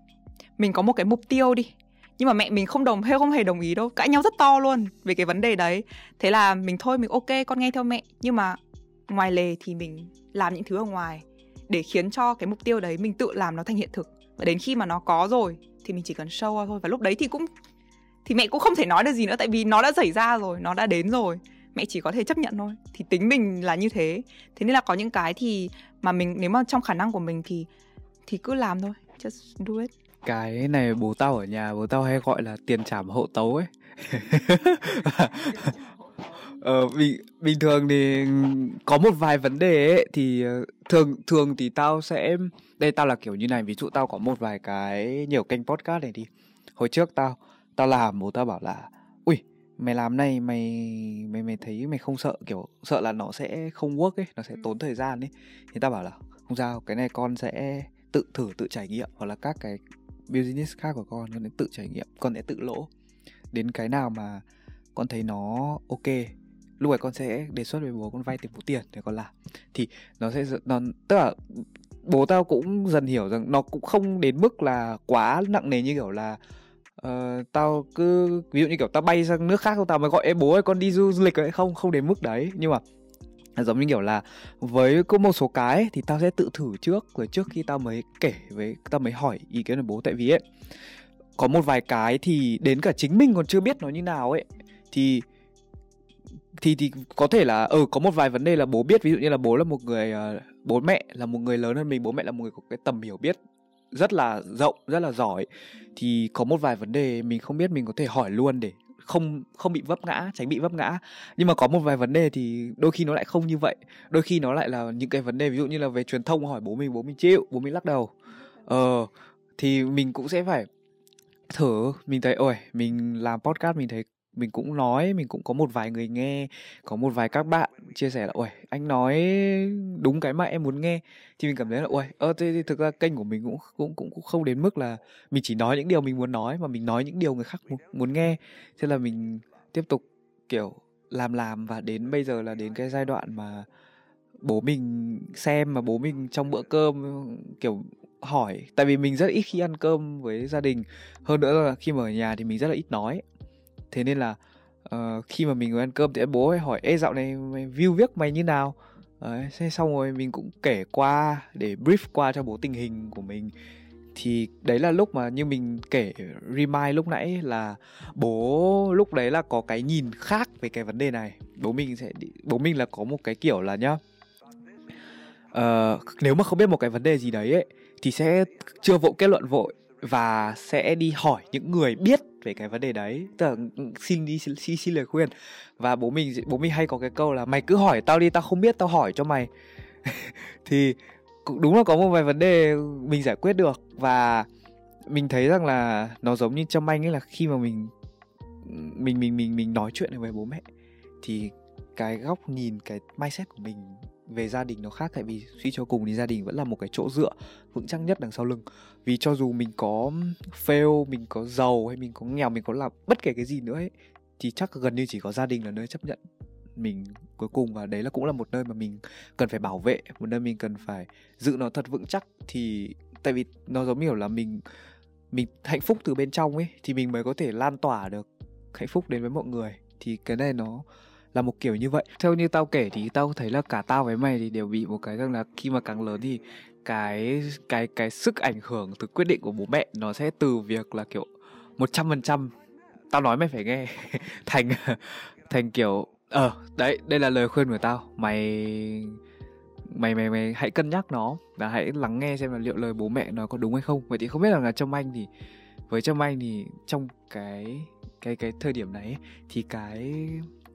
mình có một cái mục tiêu đi, nhưng mà mẹ mình không đồng hay không hề đồng ý đâu, cãi nhau rất to luôn về cái vấn đề đấy. Thế là mình thôi, mình ok, con nghe theo mẹ. Nhưng mà ngoài lề thì mình làm những thứ ở ngoài để khiến cho cái mục tiêu đấy mình tự làm nó thành hiện thực. Và đến khi mà nó có rồi thì mình chỉ cần show thôi. Và lúc đấy thì cũng thì mẹ cũng không thể nói được gì nữa tại vì nó đã xảy ra rồi nó đã đến rồi. Mẹ chỉ có thể chấp nhận thôi. Thì tính mình là như thế. Thế nên là có những cái thì mà mình nếu mà trong khả năng của mình thì thì cứ làm thôi. Just do it. Cái này bố tao ở nhà bố tao hay gọi là tiền trảm hậu tấu ấy ờ bình bình thường thì có một vài vấn đề ấy thì ờ, thường thường thì tao sẽ đây tao là kiểu như này ví dụ tao có một vài cái nhiều kênh podcast này đi. Hồi trước tao tao làm bố tao bảo là ui mày làm này mày mày mày thấy mày không sợ kiểu sợ là nó sẽ không work ấy nó sẽ tốn thời gian ấy. Thì tao bảo là không sao cái này con sẽ tự thử tự trải nghiệm hoặc là các cái business khác của con con sẽ tự trải nghiệm con sẽ tự lỗ. Đến cái nào mà con thấy nó ok lúc ấy con sẽ đề xuất với bố con vay tiền bố tiền để con làm. Thì nó sẽ nó tức là bố tao cũng dần hiểu rằng nó cũng không đến mức là quá nặng nề như kiểu là uh, tao cứ ví dụ như kiểu tao bay sang nước khác tao mới gọi em bố ơi con đi du, lịch ấy. Không không đến mức đấy. Nhưng mà giống như kiểu là với có một số cái thì tao sẽ tự thử trước rồi trước khi tao mới kể với tao mới hỏi ý kiến của bố. Tại vì ấy có một vài cái thì đến cả chính mình còn chưa biết nó như nào ấy. Thì thì thì có thể là ừ có một vài vấn đề là bố biết. Ví dụ như là bố là một người uh, bố mẹ là một người lớn hơn mình bố mẹ là một người có cái tầm hiểu biết rất là rộng rất là giỏi. Thì có một vài vấn đề mình không biết mình có thể hỏi luôn để không không bị vấp ngã tránh bị vấp ngã. Nhưng mà có một vài vấn đề thì đôi khi nó lại không như vậy. Đôi khi nó lại là những cái vấn đề ví dụ như là về truyền thông hỏi bố mình bố mình chịu bố mình lắc đầu. Ờ thì mình cũng sẽ phải thử. Mình thấy ôi mình làm podcast mình thấy mình cũng nói mình cũng có một vài người nghe có một vài các bạn chia sẻ là ôi anh nói đúng cái mà em muốn nghe. Thì mình cảm thấy là ôi ơ thế thì thực ra kênh của mình cũng cũng cũng cũng không đến mức là mình chỉ nói những điều mình muốn nói mà mình nói những điều người khác muốn, muốn nghe. Thế là mình tiếp tục kiểu làm làm và đến bây giờ là đến cái giai đoạn mà bố mình xem mà bố mình trong bữa cơm kiểu hỏi. Tại vì mình rất ít khi ăn cơm với gia đình. Hơn nữa là khi mà ở nhà thì mình rất là ít nói thế nên là uh, khi mà mình ngồi ăn cơm thì bố ấy hỏi ê dạo này mày view viết mày như nào? Đấy, thế xong rồi mình cũng kể qua để brief qua cho bố tình hình của mình. Thì đấy là lúc mà như mình kể remind lúc nãy là bố lúc đấy là có cái nhìn khác về cái vấn đề này. Bố mình sẽ bố mình là có một cái kiểu là nhá uh, nếu mà không biết một cái vấn đề gì đấy ấy thì sẽ chưa vội kết luận vội và sẽ đi hỏi những người biết về cái vấn đề đấy. Tức là ừ, xin đi xin, xin, xin lời khuyên. Và bố mình bố mình hay có cái câu là mày cứ hỏi tao đi tao không biết tao hỏi cho mày. Thì cũng đúng là có một vài vấn đề mình giải quyết được. Và mình thấy rằng là nó giống như trong anh ấy là khi mà mình mình mình mình mình nói chuyện với bố mẹ thì cái góc nhìn cái mindset của mình về gia đình nó khác. Tại vì suy cho cùng thì gia đình vẫn là một cái chỗ dựa vững chắc nhất đằng sau lưng. Vì cho dù mình có fail, mình có giàu hay mình có nghèo, mình có làm bất kể cái gì nữa ấy, thì chắc gần như chỉ có gia đình là nơi chấp nhận mình cuối cùng. Và đấy là cũng là một nơi mà mình cần phải bảo vệ, một nơi mình cần phải giữ nó thật vững chắc. Thì tại vì nó giống như là mình mình hạnh phúc từ bên trong ấy, thì mình mới có thể lan tỏa được hạnh phúc đến với mọi người. Thì cái này nó là một kiểu như vậy. Theo như tao kể thì tao thấy là cả tao với mày thì đều bị một cái rằng là khi mà càng lớn thì cái cái cái sức ảnh hưởng từ quyết định của bố mẹ nó sẽ từ việc là kiểu một trăm phần trăm. Tao nói mày phải nghe. Thành thành kiểu ờ đấy đây là lời khuyên của tao. Mày mày mày mày hãy cân nhắc nó và hãy lắng nghe xem là liệu lời bố mẹ nó có đúng hay không. Vậy thì không biết là trong anh thì với trâm anh thì trong cái cái cái thời điểm này ấy, thì cái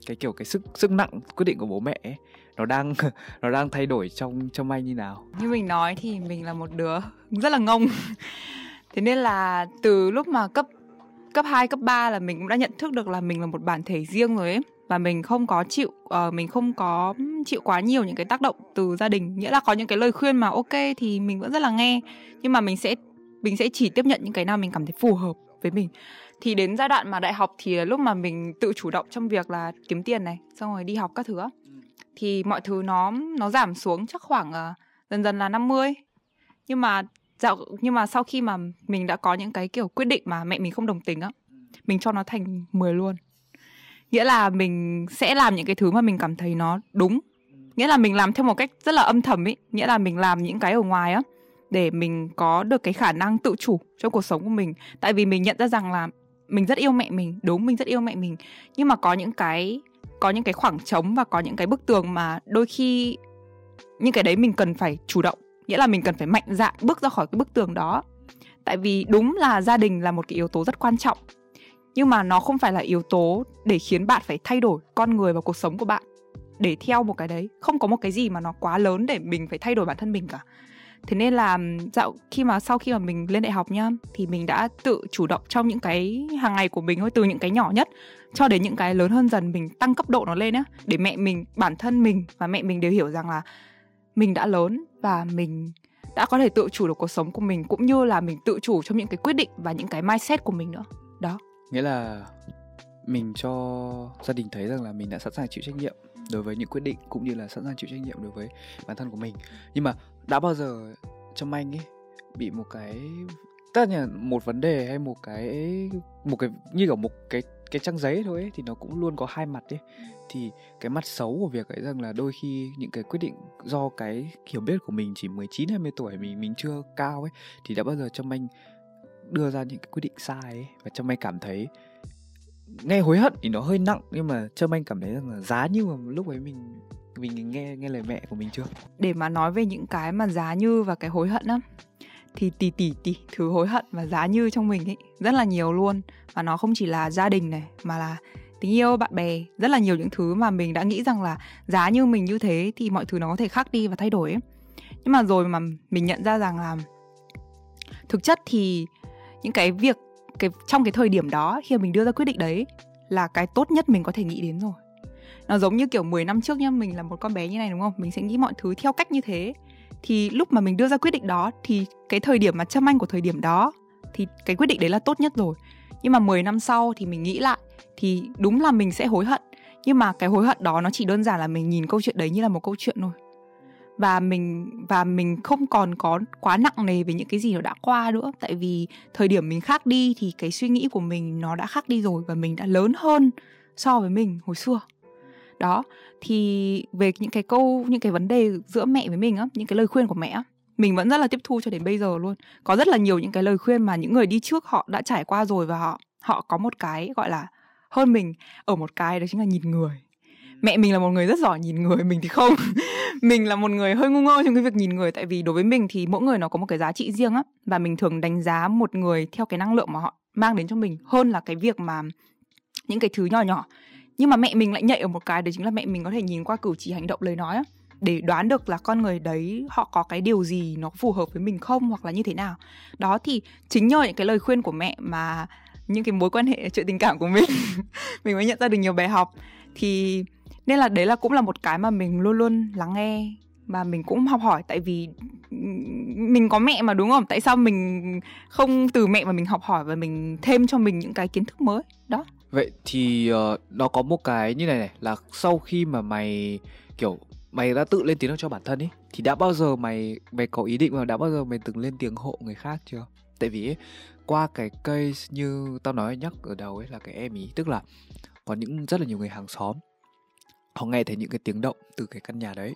cái kiểu cái sức sức nặng quyết định của bố mẹ ấy, nó đang nó đang thay đổi trong trong anh như nào. Như mình nói thì mình là một đứa rất là ngông. Thế nên là từ lúc mà cấp cấp 2, cấp 3 là mình cũng đã nhận thức được là mình là một bản thể riêng rồi ấy. Và mình không có chịu uh, mình không có chịu quá nhiều những cái tác động từ gia đình. Nghĩa là có những cái lời khuyên mà ok thì mình vẫn rất là nghe. Nhưng mà mình sẽ mình sẽ chỉ tiếp nhận những cái nào mình cảm thấy phù hợp với mình thì đến giai đoạn mà đại học thì là lúc mà mình tự chủ động trong việc là kiếm tiền này xong rồi đi học các thứ thì mọi thứ nó nó giảm xuống chắc khoảng uh, dần dần là 50 nhưng mà dạo nhưng mà sau khi mà mình đã có những cái kiểu quyết định mà mẹ mình không đồng tình á mình cho nó thành 10 luôn. Nghĩa là mình sẽ làm những cái thứ mà mình cảm thấy nó đúng. Nghĩa là mình làm theo một cách rất là âm thầm ấy nghĩa là mình làm những cái ở ngoài á để mình có được cái khả năng tự chủ trong cuộc sống của mình. Tại vì mình nhận ra rằng là mình rất yêu mẹ mình, đúng, mình rất yêu mẹ mình. Nhưng mà có những cái, có những cái khoảng trống và có những cái bức tường mà đôi khi những cái đấy mình cần phải chủ động, nghĩa là mình cần phải mạnh dạn bước ra khỏi cái bức tường đó. Tại vì đúng là gia đình là một cái yếu tố rất quan trọng, nhưng mà nó không phải là yếu tố để khiến bạn phải thay đổi con người và cuộc sống của bạn. Để theo một cái đấy, không có một cái gì mà nó quá lớn để mình phải thay đổi bản thân mình cả thế nên là dạo khi mà sau khi mà mình lên đại học nhá, thì mình đã tự chủ động trong những cái hàng ngày của mình thôi, từ những cái nhỏ nhất cho đến những cái lớn hơn dần mình tăng cấp độ nó lên á để mẹ mình, bản thân mình và mẹ mình đều hiểu rằng là mình đã lớn và mình đã có thể tự chủ được cuộc sống của mình cũng như là mình tự chủ trong những cái quyết định và những cái mindset của mình nữa. Đó. Nghĩa là mình cho gia đình thấy rằng là mình đã sẵn sàng chịu trách nhiệm đối với những quyết định cũng như là sẵn sàng chịu trách nhiệm đối với bản thân của mình. Nhưng mà đã bao giờ trong anh ấy bị một cái tất là một vấn đề hay một cái một cái như kiểu một cái cái trang giấy thôi ấy, thì nó cũng luôn có hai mặt ấy. Thì cái mặt xấu của việc ấy rằng là đôi khi những cái quyết định do cái hiểu biết của mình chỉ 19 20 tuổi mình mình chưa cao ấy thì đã bao giờ trong anh đưa ra những cái quyết định sai ấy. Và trong anh cảm thấy nghe hối hận thì nó hơi nặng nhưng mà trâm anh cảm thấy rằng là giá như mà lúc ấy mình mình nghe nghe lời mẹ của mình chưa? Để mà nói về những cái mà giá như và cái hối hận á, thì tỷ tỷ tỷ thứ hối hận và giá như trong mình ấy, rất là nhiều luôn. Và nó không chỉ là gia đình này, mà là tình yêu, bạn bè, rất là nhiều những thứ mà mình đã nghĩ rằng là giá như mình như thế thì mọi thứ nó có thể khác đi và thay đổi ấy. Nhưng mà rồi mà mình nhận ra rằng là thực chất thì những cái việc, cái, trong cái thời điểm đó khi mà mình đưa ra quyết định đấy là cái tốt nhất mình có thể nghĩ đến rồi nó giống như kiểu 10 năm trước nhá, mình là một con bé như này, đúng không? Mình sẽ nghĩ mọi thứ theo cách như thế. Thì lúc mà mình đưa ra quyết định đó, thì cái thời điểm mà châm anh của thời điểm đó, thì cái quyết định đấy là tốt nhất rồi. Nhưng mà 10 năm sau thì mình nghĩ lại, thì đúng là mình sẽ hối hận. Nhưng mà cái hối hận đó nó chỉ đơn giản là mình nhìn câu chuyện đấy như là một câu chuyện thôi. Và mình và mình không còn có quá nặng nề về những cái gì nó đã qua nữa. Tại vì thời điểm mình khác đi thì cái suy nghĩ của mình nó đã khác đi rồi và mình đã lớn hơn so với mình hồi xưa đó, thì về những cái câu, những cái vấn đề giữa mẹ với mình á, những cái lời khuyên của mẹ á, mình vẫn rất là tiếp thu cho đến bây giờ luôn. Có rất là nhiều những cái lời khuyên mà những người đi trước họ đã trải qua rồi và họ họ có một cái gọi là hơn mình ở một cái đó chính là nhìn người. Mẹ mình là một người rất giỏi nhìn người, mình thì không. Mình là một người hơi ngu ngơ trong cái việc nhìn người, tại vì đối với mình thì mỗi người nó có một cái giá trị riêng á, và mình thường đánh giá một người theo cái năng lượng mà họ mang đến cho mình hơn là cái việc mà những cái thứ nhỏ nhỏ nhưng mà mẹ mình lại nhạy ở một cái, đấy chính là mẹ mình có thể nhìn qua cử chỉ hành động lời nói á. Để đoán được là con người đấy, họ có cái điều gì nó phù hợp với mình không hoặc là như thế nào. Đó thì chính nhờ những cái lời khuyên của mẹ mà những cái mối quan hệ, chuyện tình cảm của mình mình mới nhận ra được nhiều bài học. Thì nên là đấy là cũng là một cái mà mình luôn luôn lắng nghe và mình cũng học hỏi. Tại vì mình có mẹ mà, đúng không? Tại sao mình không từ mẹ mà mình học hỏi và mình thêm cho mình những cái kiến thức mới? Đó vậy thì uh, nó có một cái như này này là sau khi mà mày kiểu mày đã tự lên tiếng cho bản thân ấy thì đã bao giờ mày mày có ý định và đã bao giờ mày từng lên tiếng hộ người khác chưa? Tại vì ấy, qua cái case như tao nói nhắc ở đầu ấy là cái em ý tức là có những rất là nhiều người hàng xóm họ nghe thấy những cái tiếng động từ cái căn nhà đấy.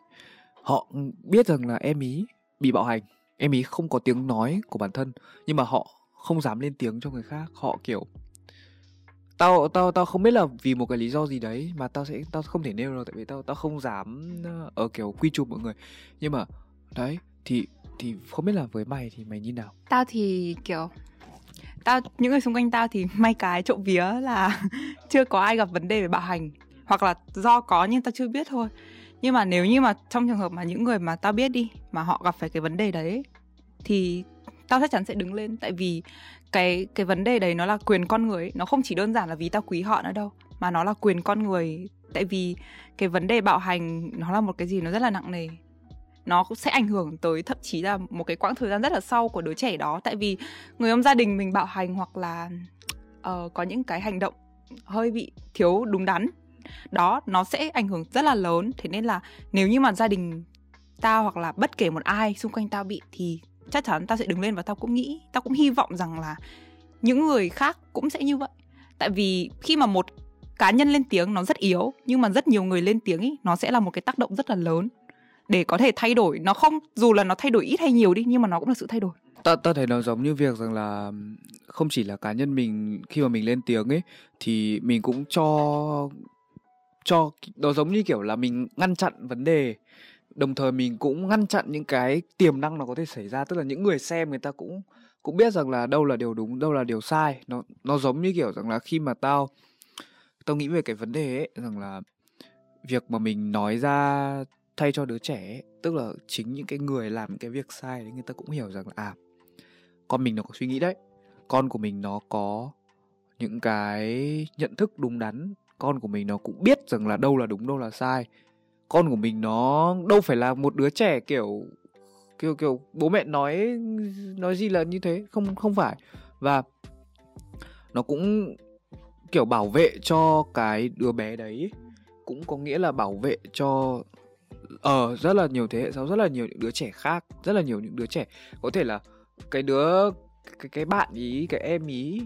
Họ biết rằng là em ý bị bạo hành em ý không có tiếng nói của bản thân nhưng mà họ không dám lên tiếng cho người khác. Họ kiểu tao tao tao không biết là vì một cái lý do gì đấy mà tao sẽ, tao không thể nêu đâu, tại vì tao tao không dám ở kiểu, quy chụp mọi người. Nhưng mà, đấy, thì thì không biết là với mày thì mày như nào? Tao thì, kiểu, tao, những người xung quanh tao thì may cái trộm vía là chưa có ai gặp vấn đề về bạo hành, hoặc là do có nhưng tao chưa biết thôi. Nhưng mà nếu như mà trong trường hợp mà những người mà tao biết đi, mà họ gặp phải cái vấn đề đấy, thì tao chắc chắn sẽ đứng lên. Tại vì cái cái vấn đề đấy nó là quyền con người ấy. nó không chỉ đơn giản là vì tao quý họ nữa đâu mà nó là quyền con người. Tại vì cái vấn đề bạo hành nó là một cái gì nó rất là nặng nề. Nó cũng sẽ ảnh hưởng tới thậm chí là một cái quãng thời gian rất là sau của đứa trẻ đó. Tại vì người trong gia đình mình bạo hành hoặc là uh, có những cái hành động hơi bị thiếu đúng đắn đó nó sẽ ảnh hưởng rất là lớn. Thế nên là nếu như mà gia đình tao hoặc là bất kể một ai xung quanh tao bị thì chắc chắn tao sẽ đứng lên và tao cũng nghĩ, tao cũng hy vọng rằng là những người khác cũng sẽ như vậy. Tại vì khi mà một cá nhân lên tiếng nó rất yếu, nhưng mà rất nhiều người lên tiếng ý, nó sẽ là một cái tác động rất là lớn để có thể thay đổi. Nó không, dù là nó thay đổi ít hay nhiều đi, nhưng mà nó cũng là sự thay đổi. Ta ta thấy nó giống như việc rằng là không chỉ là cá nhân mình, khi mà mình lên tiếng ấy thì mình cũng cho cho, nó giống như kiểu là mình ngăn chặn vấn đề đồng thời mình cũng ngăn chặn những cái tiềm năng nó có thể xảy ra. Tức là những người xem người ta cũng cũng biết rằng là đâu là điều đúng đâu là điều sai. Nó nó giống như kiểu rằng là khi mà tao tao nghĩ về cái vấn đề ấy rằng là việc mà mình nói ra thay cho đứa trẻ ấy, tức là chính những cái người làm cái việc sai đấy người ta cũng hiểu rằng là à con mình nó có suy nghĩ đấy. Con của mình nó có những cái nhận thức đúng đắn. Con của mình nó cũng biết rằng là đâu là đúng đâu là sai con của mình nó đâu phải là một đứa trẻ kiểu kiểu kiểu bố mẹ nói nói gì là như thế không không phải. Và nó cũng kiểu bảo vệ cho cái đứa bé đấy cũng có nghĩa là bảo vệ cho ở uh, rất là nhiều thế hệ sau rất là nhiều những đứa trẻ khác rất là nhiều những đứa trẻ. Có thể là cái đứa cái cái bạn ý cái em ý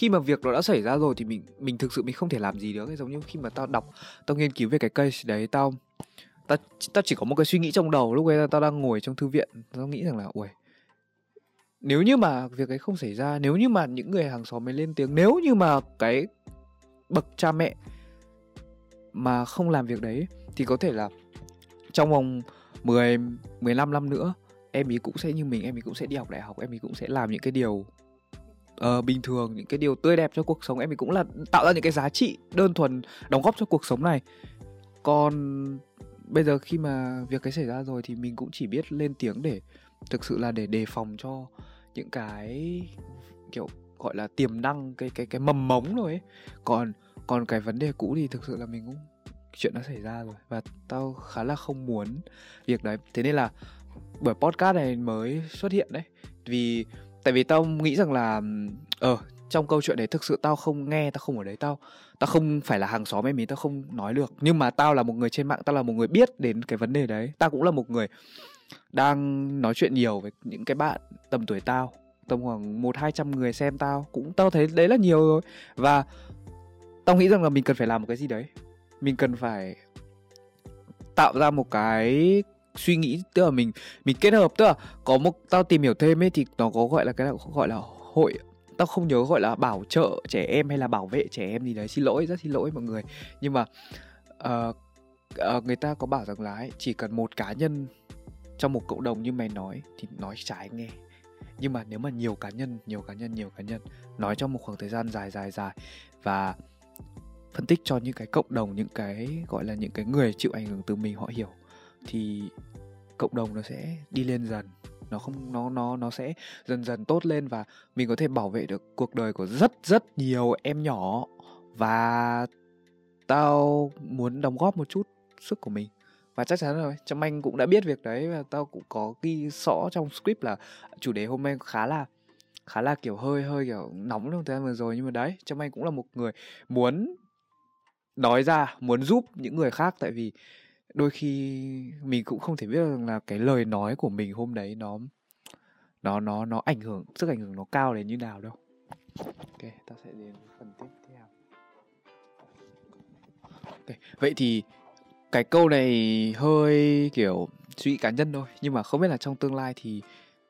khi mà việc nó đã xảy ra rồi thì mình mình thực sự mình không thể làm gì được giống như khi mà tao đọc, tao nghiên cứu về cái case đấy, tao tao tao chỉ có một cái suy nghĩ trong đầu, lúc ấy tao đang ngồi trong thư viện, tao nghĩ rằng là ui nếu như mà việc ấy không xảy ra, nếu như mà những người hàng xóm mới lên tiếng, nếu như mà cái bậc cha mẹ mà không làm việc đấy thì có thể là trong vòng 10 15 năm nữa, em ý cũng sẽ như mình, em ý cũng sẽ đi học đại học, em ý cũng sẽ làm những cái điều uh, bình thường những cái điều tươi đẹp cho cuộc sống em mình cũng là tạo ra những cái giá trị đơn thuần đóng góp cho cuộc sống này. Còn bây giờ khi mà việc cái xảy ra rồi thì mình cũng chỉ biết lên tiếng để thực sự là để đề phòng cho những cái kiểu gọi là tiềm năng cái cái cái mầm mống rồi ấy. Còn còn cái vấn đề cũ thì thực sự là mình cũng chuyện đã xảy ra rồi và tao khá là không muốn việc đấy. Thế nên là bởi podcast này mới xuất hiện đấy. Vì tại vì tao nghĩ rằng là ờ trong câu chuyện đấy thực sự tao không nghe, tao không ở đấy, tao tao không phải là hàng xóm em ý, tao không nói được. Nhưng mà tao là một người trên mạng, tao là một người biết đến cái vấn đề đấy. Tao cũng là một người đang nói chuyện nhiều với những cái bạn tầm tuổi tao, tầm khoảng một, hai trăm người xem tao. Cũng tao thấy đấy là nhiều rồi. Và tao nghĩ rằng là mình cần phải làm một cái gì đấy. Mình cần phải tạo ra một cái suy nghĩ tức là mình mình kết hợp tức là có một tao tìm hiểu thêm ấy thì nó có gọi là cái gọi là hội tao không nhớ gọi là bảo trợ trẻ em hay là bảo vệ trẻ em gì đấy xin lỗi rất xin lỗi mọi người. Nhưng mà uh, uh, người ta có bảo rằng là ấy, chỉ cần một cá nhân trong một cộng đồng như mày nói thì nói trái nghe. Nhưng mà nếu mà nhiều cá nhân nhiều cá nhân nhiều cá nhân nói trong một khoảng thời gian dài dài dài và phân tích cho những cái cộng đồng những cái gọi là những cái người chịu ảnh hưởng từ mình họ hiểu thì cộng đồng nó sẽ đi lên dần. Nó không, nó nó nó sẽ dần dần tốt lên và mình có thể bảo vệ được cuộc đời của rất rất nhiều em nhỏ. Và tao muốn đóng góp một chút sức của mình. Và chắc chắn rồi, trâm anh cũng đã biết việc đấy và tao cũng có ghi rõ trong script là chủ đề hôm nay khá là khá là kiểu hơi hơi kiểu nóng trong thời gian vừa rồi. Nhưng mà đấy, trâm anh cũng là một người muốn nói ra, muốn giúp những người khác. Tại vì đôi khi mình cũng không thể biết rằng là cái lời nói của mình hôm đấy nó nó nó nó ảnh hưởng sức ảnh hưởng nó cao đến như nào đâu ok ta sẽ đến phần tiếp theo okay. vậy thì cái câu này hơi kiểu suy nghĩ cá nhân thôi nhưng mà không biết là trong tương lai thì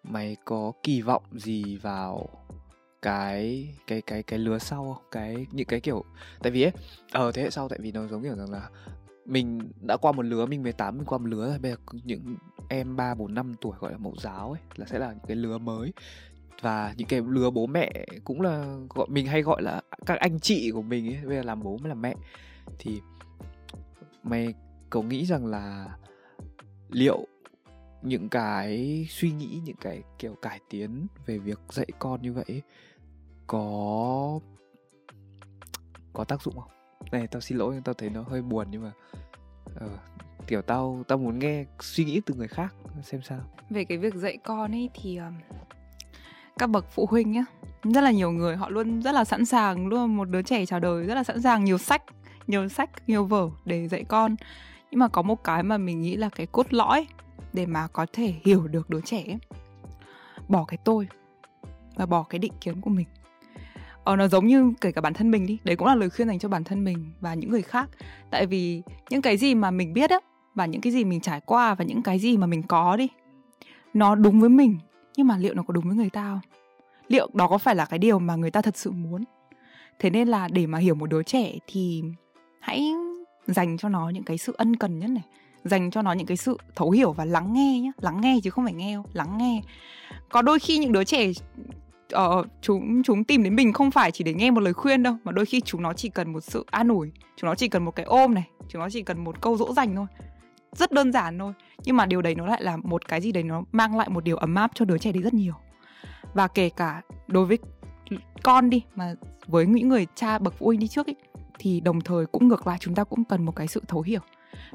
mày có kỳ vọng gì vào cái cái cái cái lứa sau không cái những cái kiểu tại vì ấy ở ờ, thế hệ sau tại vì nó giống kiểu rằng là mình đã qua một lứa, mình 18 mình qua một lứa rồi, bây giờ những em 3 4 5 tuổi gọi là mẫu giáo ấy, là sẽ là những cái lứa mới. Và những cái lứa bố mẹ cũng là gọi, mình hay gọi là các anh chị của mình ấy, bây giờ làm bố mới làm mẹ. Thì mày cậu nghĩ rằng là liệu những cái suy nghĩ, những cái kiểu cải tiến về việc dạy con như vậy có có tác dụng không? Này, tao xin lỗi, tao thấy nó hơi buồn nhưng mà ờ, kiểu tao tao muốn nghe suy nghĩ từ người khác xem sao về cái việc dạy con ấy thì um, các bậc phụ huynh nhá rất là nhiều người họ luôn rất là sẵn sàng luôn một đứa trẻ chào đời rất là sẵn sàng nhiều sách nhiều sách nhiều vở để dạy con nhưng mà có một cái mà mình nghĩ là cái cốt lõi để mà có thể hiểu được đứa trẻ ấy. bỏ cái tôi và bỏ cái định kiến của mình ờ, nó giống như kể cả bản thân mình đi. Đấy cũng là lời khuyên dành cho bản thân mình và những người khác. Tại vì những cái gì mà mình biết á và những cái gì mình trải qua và những cái gì mà mình có đi nó đúng với mình. Nhưng mà liệu nó có đúng với người ta không? Liệu đó có phải là cái điều mà người ta thật sự muốn? Thế nên là để mà hiểu một đứa trẻ thì hãy dành cho nó những cái sự ân cần nhất này. Dành cho nó những cái sự thấu hiểu và lắng nghe nhé lắng nghe chứ không phải nghe lắng nghe. Có đôi khi những đứa trẻ uh, chúng chúng tìm đến mình không phải chỉ để nghe một lời khuyên đâu mà đôi khi chúng nó chỉ cần một sự an ủi chúng nó chỉ cần một cái ôm này chúng nó chỉ cần một câu dỗ dành thôi. Rất đơn giản thôi nhưng mà điều đấy nó lại là một cái gì đấy nó mang lại một điều ấm áp cho đứa trẻ đấy rất nhiều. Và kể cả đối với con đi mà với những người cha bậc phụ huynh đi trước ấy thì đồng thời cũng ngược lại chúng ta cũng cần một cái sự thấu hiểu.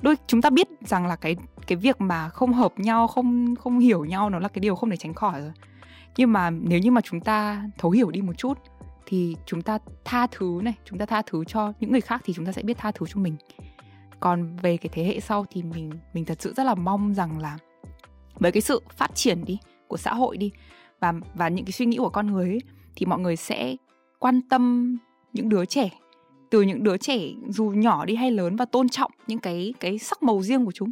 Đôi chúng ta biết rằng là cái cái việc mà không hợp nhau không không hiểu nhau nó là cái điều không thể tránh khỏi rồi nhưng mà nếu như mà chúng ta thấu hiểu đi một chút thì chúng ta tha thứ này chúng ta tha thứ cho những người khác thì chúng ta sẽ biết tha thứ cho mình. Còn về cái thế hệ sau thì mình mình thật sự rất là mong rằng là với cái sự phát triển đi của xã hội đi và và những cái suy nghĩ của con người ấy, thì mọi người sẽ quan tâm những đứa trẻ từ những đứa trẻ dù nhỏ đi hay lớn và tôn trọng những cái cái sắc màu riêng của chúng.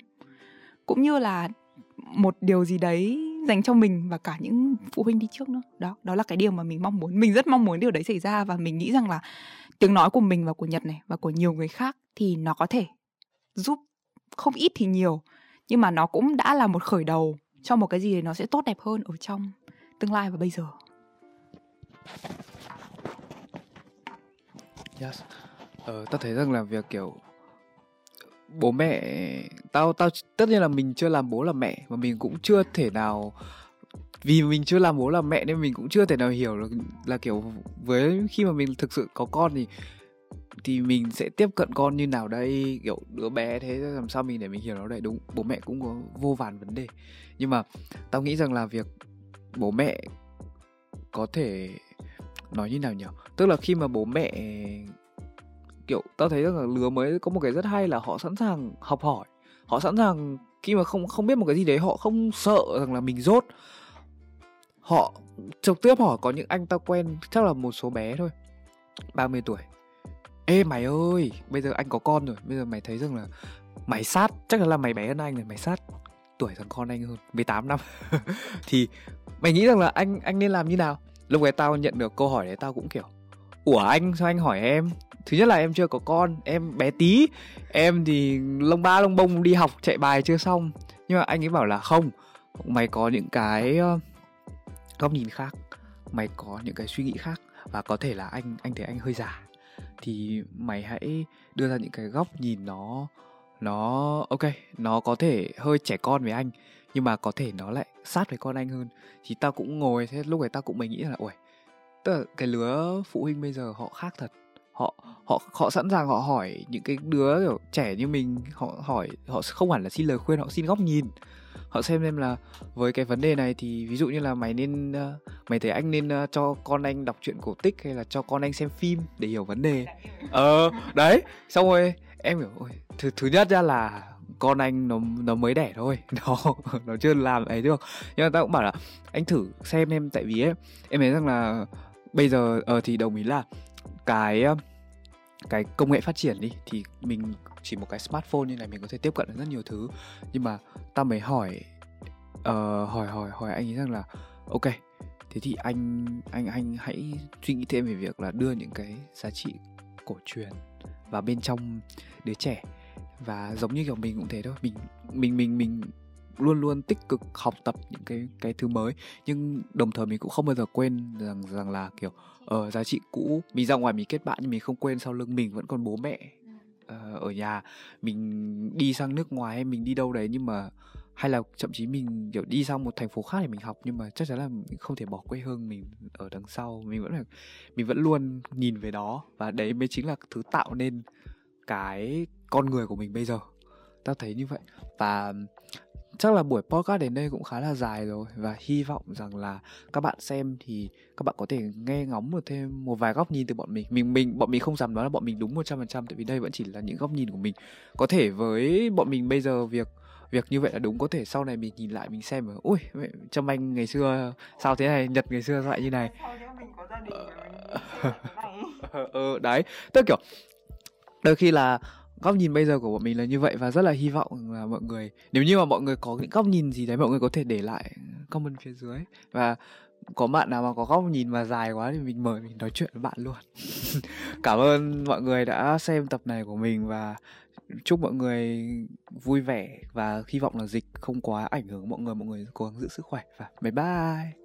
Cũng như là một điều gì đấy dành cho mình và cả những phụ huynh đi trước nữa. Đó đó là cái điều mà mình mong muốn mình rất mong muốn điều đấy xảy ra và mình nghĩ rằng là tiếng nói của mình và của nhật này và của nhiều người khác thì nó có thể giúp không ít thì nhiều nhưng mà nó cũng đã là một khởi đầu cho một cái gì nó sẽ tốt đẹp hơn ở trong tương lai và bây giờ. Yes. Ờ, ta thấy rằng là việc kiểu bố mẹ tao tao tất nhiên là mình chưa làm bố làm mẹ mà mình cũng chưa thể nào, vì mình chưa làm bố làm mẹ nên mình cũng chưa thể nào hiểu được là kiểu với khi mà mình thực sự có con thì thì mình sẽ tiếp cận con như nào đây, kiểu đứa bé thế làm sao mình để mình hiểu nó đây đúng. Bố mẹ cũng có vô vàn vấn đề. Nhưng mà tao nghĩ rằng là việc bố mẹ có thể nói như nào nhỉ? Tức là khi mà bố mẹ kiểu, tao thấy rằng là lứa mới có một cái rất hay là họ sẵn sàng học hỏi. Họ sẵn sàng khi mà không không biết một cái gì đấy, họ không sợ rằng là mình dốt họ trực tiếp hỏi, có những anh tao quen, chắc là một số bé thôi 30 tuổi. Ê, mày ơi, bây giờ anh có con rồi, bây giờ mày thấy rằng là mày sát, chắc là mày bé hơn anh rồi, mày sát tuổi thằng con anh hơn 18 năm. Thì mày nghĩ rằng là anh anh nên làm như nào? Lúc ấy tao nhận được câu hỏi đấy, tao cũng kiểu ủa, anh, sao anh hỏi em? Thứ nhất là em chưa có con, em bé tí. Em thì lông ba, lông bông đi học chạy bài chưa xong. Nhưng mà anh ấy bảo là không, mày có những cái ờ, góc nhìn khác, mày có những cái suy nghĩ khác. Và có thể là anh anh thấy anh hơi già thì mày hãy đưa ra những cái góc nhìn nó nó, ok, nó có thể hơi trẻ con với anh, nhưng mà có thể nó lại sát với con anh hơn. Thì tao cũng ngồi thế, lúc ấy tao cũng mới nghĩ là ôi tức là cái lứa phụ huynh bây giờ họ khác thật. Họ họ họ sẵn sàng họ hỏi những cái đứa kiểu trẻ như mình, họ hỏi, họ không hẳn là xin lời khuyên, họ xin góc nhìn. Họ xem xem là với cái vấn đề này thì ví dụ như là mày nên ờ, mày thấy anh nên ờ, cho con anh đọc truyện cổ tích hay là cho con anh xem phim để hiểu vấn đề. Ờ đấy, xong rồi em hiểu, ôi, thứ thứ nhất ra là con anh nó nó mới đẻ thôi. Nó nó chưa làm ấy được. Nhưng mà tao cũng bảo là, anh thử xem em tại vì ấy, em thấy rằng là bây giờ uh, thì đồng ý là cái ờ, cái công nghệ phát triển đi thì mình chỉ một cái smartphone như này mình có thể tiếp cận được rất nhiều thứ. Nhưng mà ta mới hỏi uh, hỏi hỏi hỏi anh ấy rằng là ok thế thì anh anh anh hãy suy nghĩ thêm về việc là đưa những cái giá trị cổ truyền vào bên trong đứa trẻ. Và giống như kiểu mình cũng thế thôi mình mình mình mình luôn luôn tích cực học tập những cái cái thứ mới. Nhưng đồng thời mình cũng không bao giờ quên rằng rằng là kiểu ở uh, giá trị cũ mình ra ngoài mình kết bạn nhưng mình không quên sau lưng mình vẫn còn bố mẹ uh, ở nhà. Mình đi sang nước ngoài hay mình đi đâu đấy nhưng mà hay là thậm chí mình kiểu đi sang một thành phố khác để mình học nhưng mà chắc chắn là mình không thể bỏ quê hương mình ở đằng sau. Mình vẫn là mình vẫn luôn nhìn về đó và đấy mới chính là thứ tạo nên cái con người của mình bây giờ. Tao thấy như vậy. Và chắc là buổi podcast đến đây cũng khá là dài rồi và hy vọng rằng là các bạn xem thì các bạn có thể nghe ngóng một thêm một vài góc nhìn từ bọn mình. Mình mình bọn mình không dám nói là bọn mình đúng một trăm phần trăm tại vì đây vẫn chỉ là những góc nhìn của mình. Có thể với bọn mình bây giờ việc việc như vậy là đúng có thể sau này mình nhìn lại mình xem mà ui trâm anh ngày xưa sao thế này nhật ngày xưa lại như này? Ờ đấy. Tức kiểu đôi khi là góc nhìn bây giờ của bọn mình là như vậy và rất là hy vọng là mọi người, nếu như mà mọi người có những góc nhìn gì đấy, mọi người có thể để lại comment phía dưới. Và có bạn nào mà có góc nhìn mà dài quá thì mình mời mình nói chuyện với bạn luôn. Cảm ơn mọi người đã xem tập này của mình và chúc mọi người vui vẻ và hy vọng là dịch không quá ảnh hưởng mọi người mọi người cố gắng giữ sức khỏe. Và bye bye!